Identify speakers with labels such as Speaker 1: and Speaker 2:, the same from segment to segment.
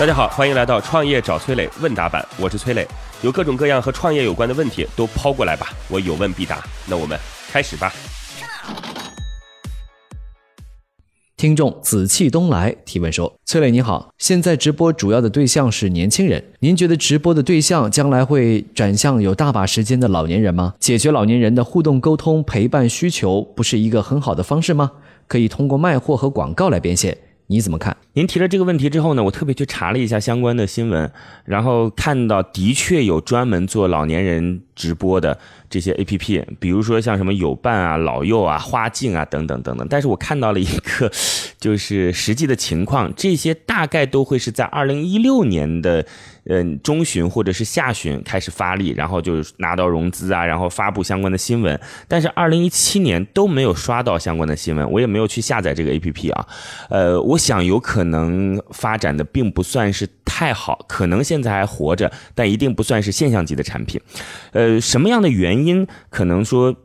Speaker 1: 大家好，欢迎来到创业找崔磊问答版，我是崔磊，有各种各样和创业有关的问题都抛过来吧，我有问必答。那我们开始吧。
Speaker 2: 听众紫气东来提问说：“崔磊你好，现在直播主要的对象是年轻人，您觉得直播的对象将来会转向有大把时间的老年人吗？解决老年人的互动沟通陪伴需求，不是一个很好的方式吗？可以通过卖货和广告来变现。”你怎么看？
Speaker 3: 您提了这个问题之后呢，我特别去查了一下相关的新闻，然后看到的确有专门做老年人直播的这些 A P P，比如说像什么有伴啊、老幼啊、花镜啊等等等等。但是我看到了一个，就是实际的情况，这些大概都会是在二零一六年的。嗯，中旬或者是下旬开始发力，然后就拿到融资啊，然后发布相关的新闻。但是二零一七年都没有刷到相关的新闻，我也没有去下载这个 A P P 啊。呃，我想有可能发展的并不算是太好，可能现在还活着，但一定不算是现象级的产品。呃，什么样的原因可能说？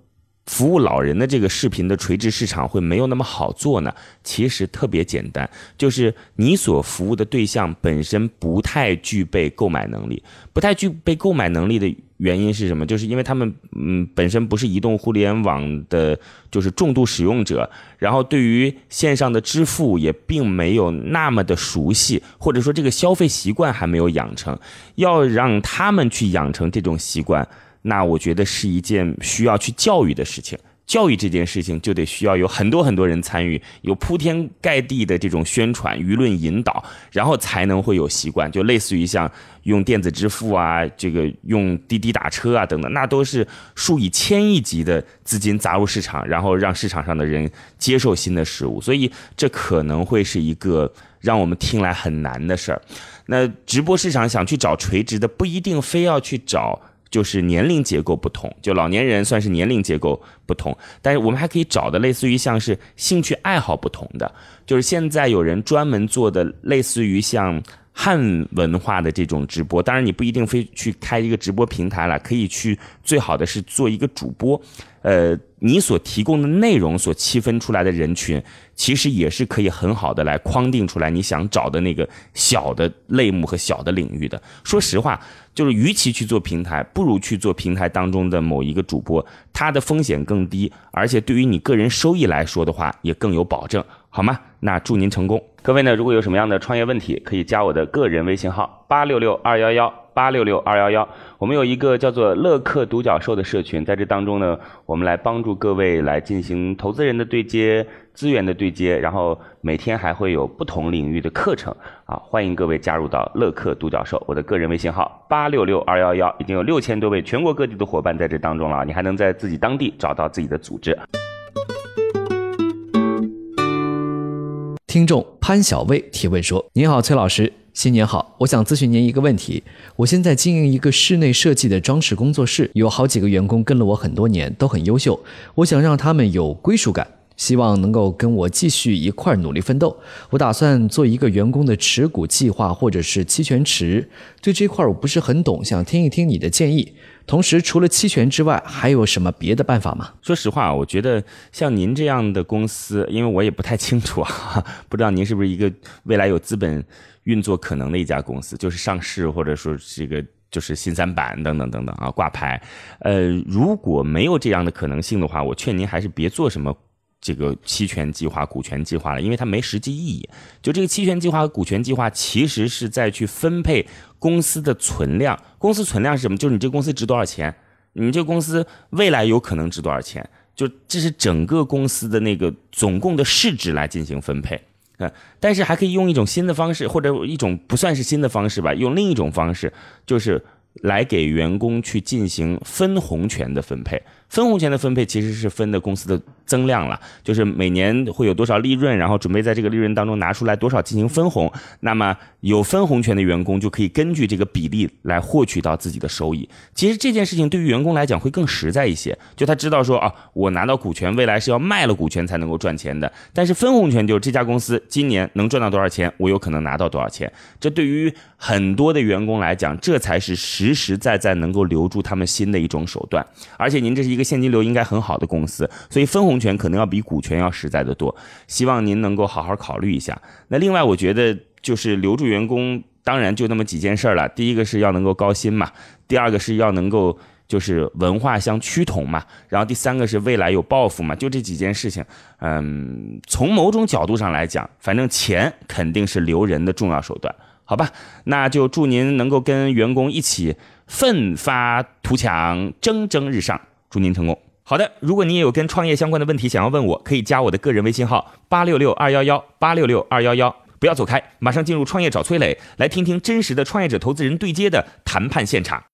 Speaker 3: 服务老人的这个视频的垂直市场会没有那么好做呢？其实特别简单，就是你所服务的对象本身不太具备购买能力。不太具备购买能力的原因是什么？就是因为他们嗯本身不是移动互联网的，就是重度使用者，然后对于线上的支付也并没有那么的熟悉，或者说这个消费习惯还没有养成。要让他们去养成这种习惯。那我觉得是一件需要去教育的事情，教育这件事情就得需要有很多很多人参与，有铺天盖地的这种宣传、舆论引导，然后才能会有习惯。就类似于像用电子支付啊，这个用滴滴打车啊等等，那都是数以千亿级的资金砸入市场，然后让市场上的人接受新的事物。所以这可能会是一个让我们听来很难的事儿。那直播市场想去找垂直的，不一定非要去找。就是年龄结构不同，就老年人算是年龄结构不同，但是我们还可以找的类似于像是兴趣爱好不同的，就是现在有人专门做的类似于像汉文化的这种直播，当然你不一定非去开一个直播平台了，可以去最好的是做一个主播，呃。你所提供的内容所区分出来的人群，其实也是可以很好的来框定出来你想找的那个小的类目和小的领域的。说实话，就是与其去做平台，不如去做平台当中的某一个主播，它的风险更低，而且对于你个人收益来说的话，也更有保证，好吗？那祝您成功。各位呢，如果有什么样的创业问题，可以加我的个人微信号八六六二幺幺。八六六二幺幺，我们有一个叫做乐客独角兽的社群，在这当中呢，我们来帮助各位来进行投资人的对接、资源的对接，然后每天还会有不同领域的课程啊，欢迎各位加入到乐客独角兽。我的个人微信号八六六二幺幺，已经有六千多位全国各地的伙伴在这当中了，你还能在自己当地找到自己的组织。
Speaker 2: 听众潘小卫提问说：“您好，崔老师。”新年好，我想咨询您一个问题。我现在经营一个室内设计的装饰工作室，有好几个员工跟了我很多年，都很优秀。我想让他们有归属感，希望能够跟我继续一块努力奋斗。我打算做一个员工的持股计划，或者是期权池。对这块我不是很懂，想听一听你的建议。同时，除了期权之外，还有什么别的办法吗？
Speaker 3: 说实话，我觉得像您这样的公司，因为我也不太清楚啊，不知道您是不是一个未来有资本。运作可能的一家公司，就是上市或者说这个就是新三板等等等等啊挂牌，呃，如果没有这样的可能性的话，我劝您还是别做什么这个期权计划、股权计划了，因为它没实际意义。就这个期权计划和股权计划，其实是在去分配公司的存量。公司存量是什么？就是你这公司值多少钱，你这公司未来有可能值多少钱，就这是整个公司的那个总共的市值来进行分配。嗯，但是还可以用一种新的方式，或者一种不算是新的方式吧，用另一种方式，就是来给员工去进行分红权的分配。分红权的分配其实是分的公司的增量了，就是每年会有多少利润，然后准备在这个利润当中拿出来多少进行分红。那么有分红权的员工就可以根据这个比例来获取到自己的收益。其实这件事情对于员工来讲会更实在一些，就他知道说啊，我拿到股权，未来是要卖了股权才能够赚钱的。但是分红权就是这家公司今年能赚到多少钱，我有可能拿到多少钱。这对于很多的员工来讲，这才是实实实在在能够留住他们心的一种手段。而且您这是一个。现金流应该很好的公司，所以分红权可能要比股权要实在的多。希望您能够好好考虑一下。那另外，我觉得就是留住员工，当然就那么几件事儿了。第一个是要能够高薪嘛，第二个是要能够就是文化相趋同嘛，然后第三个是未来有抱负嘛，就这几件事情。嗯，从某种角度上来讲，反正钱肯定是留人的重要手段，好吧？那就祝您能够跟员工一起奋发图强，蒸蒸日上，祝您成功。
Speaker 1: 好的，如果你也有跟创业相关的问题想要问我，可以加我的个人微信号八六六二幺幺八六六二幺幺。不要走开，马上进入创业找崔磊，来听听真实的创业者投资人对接的谈判现场。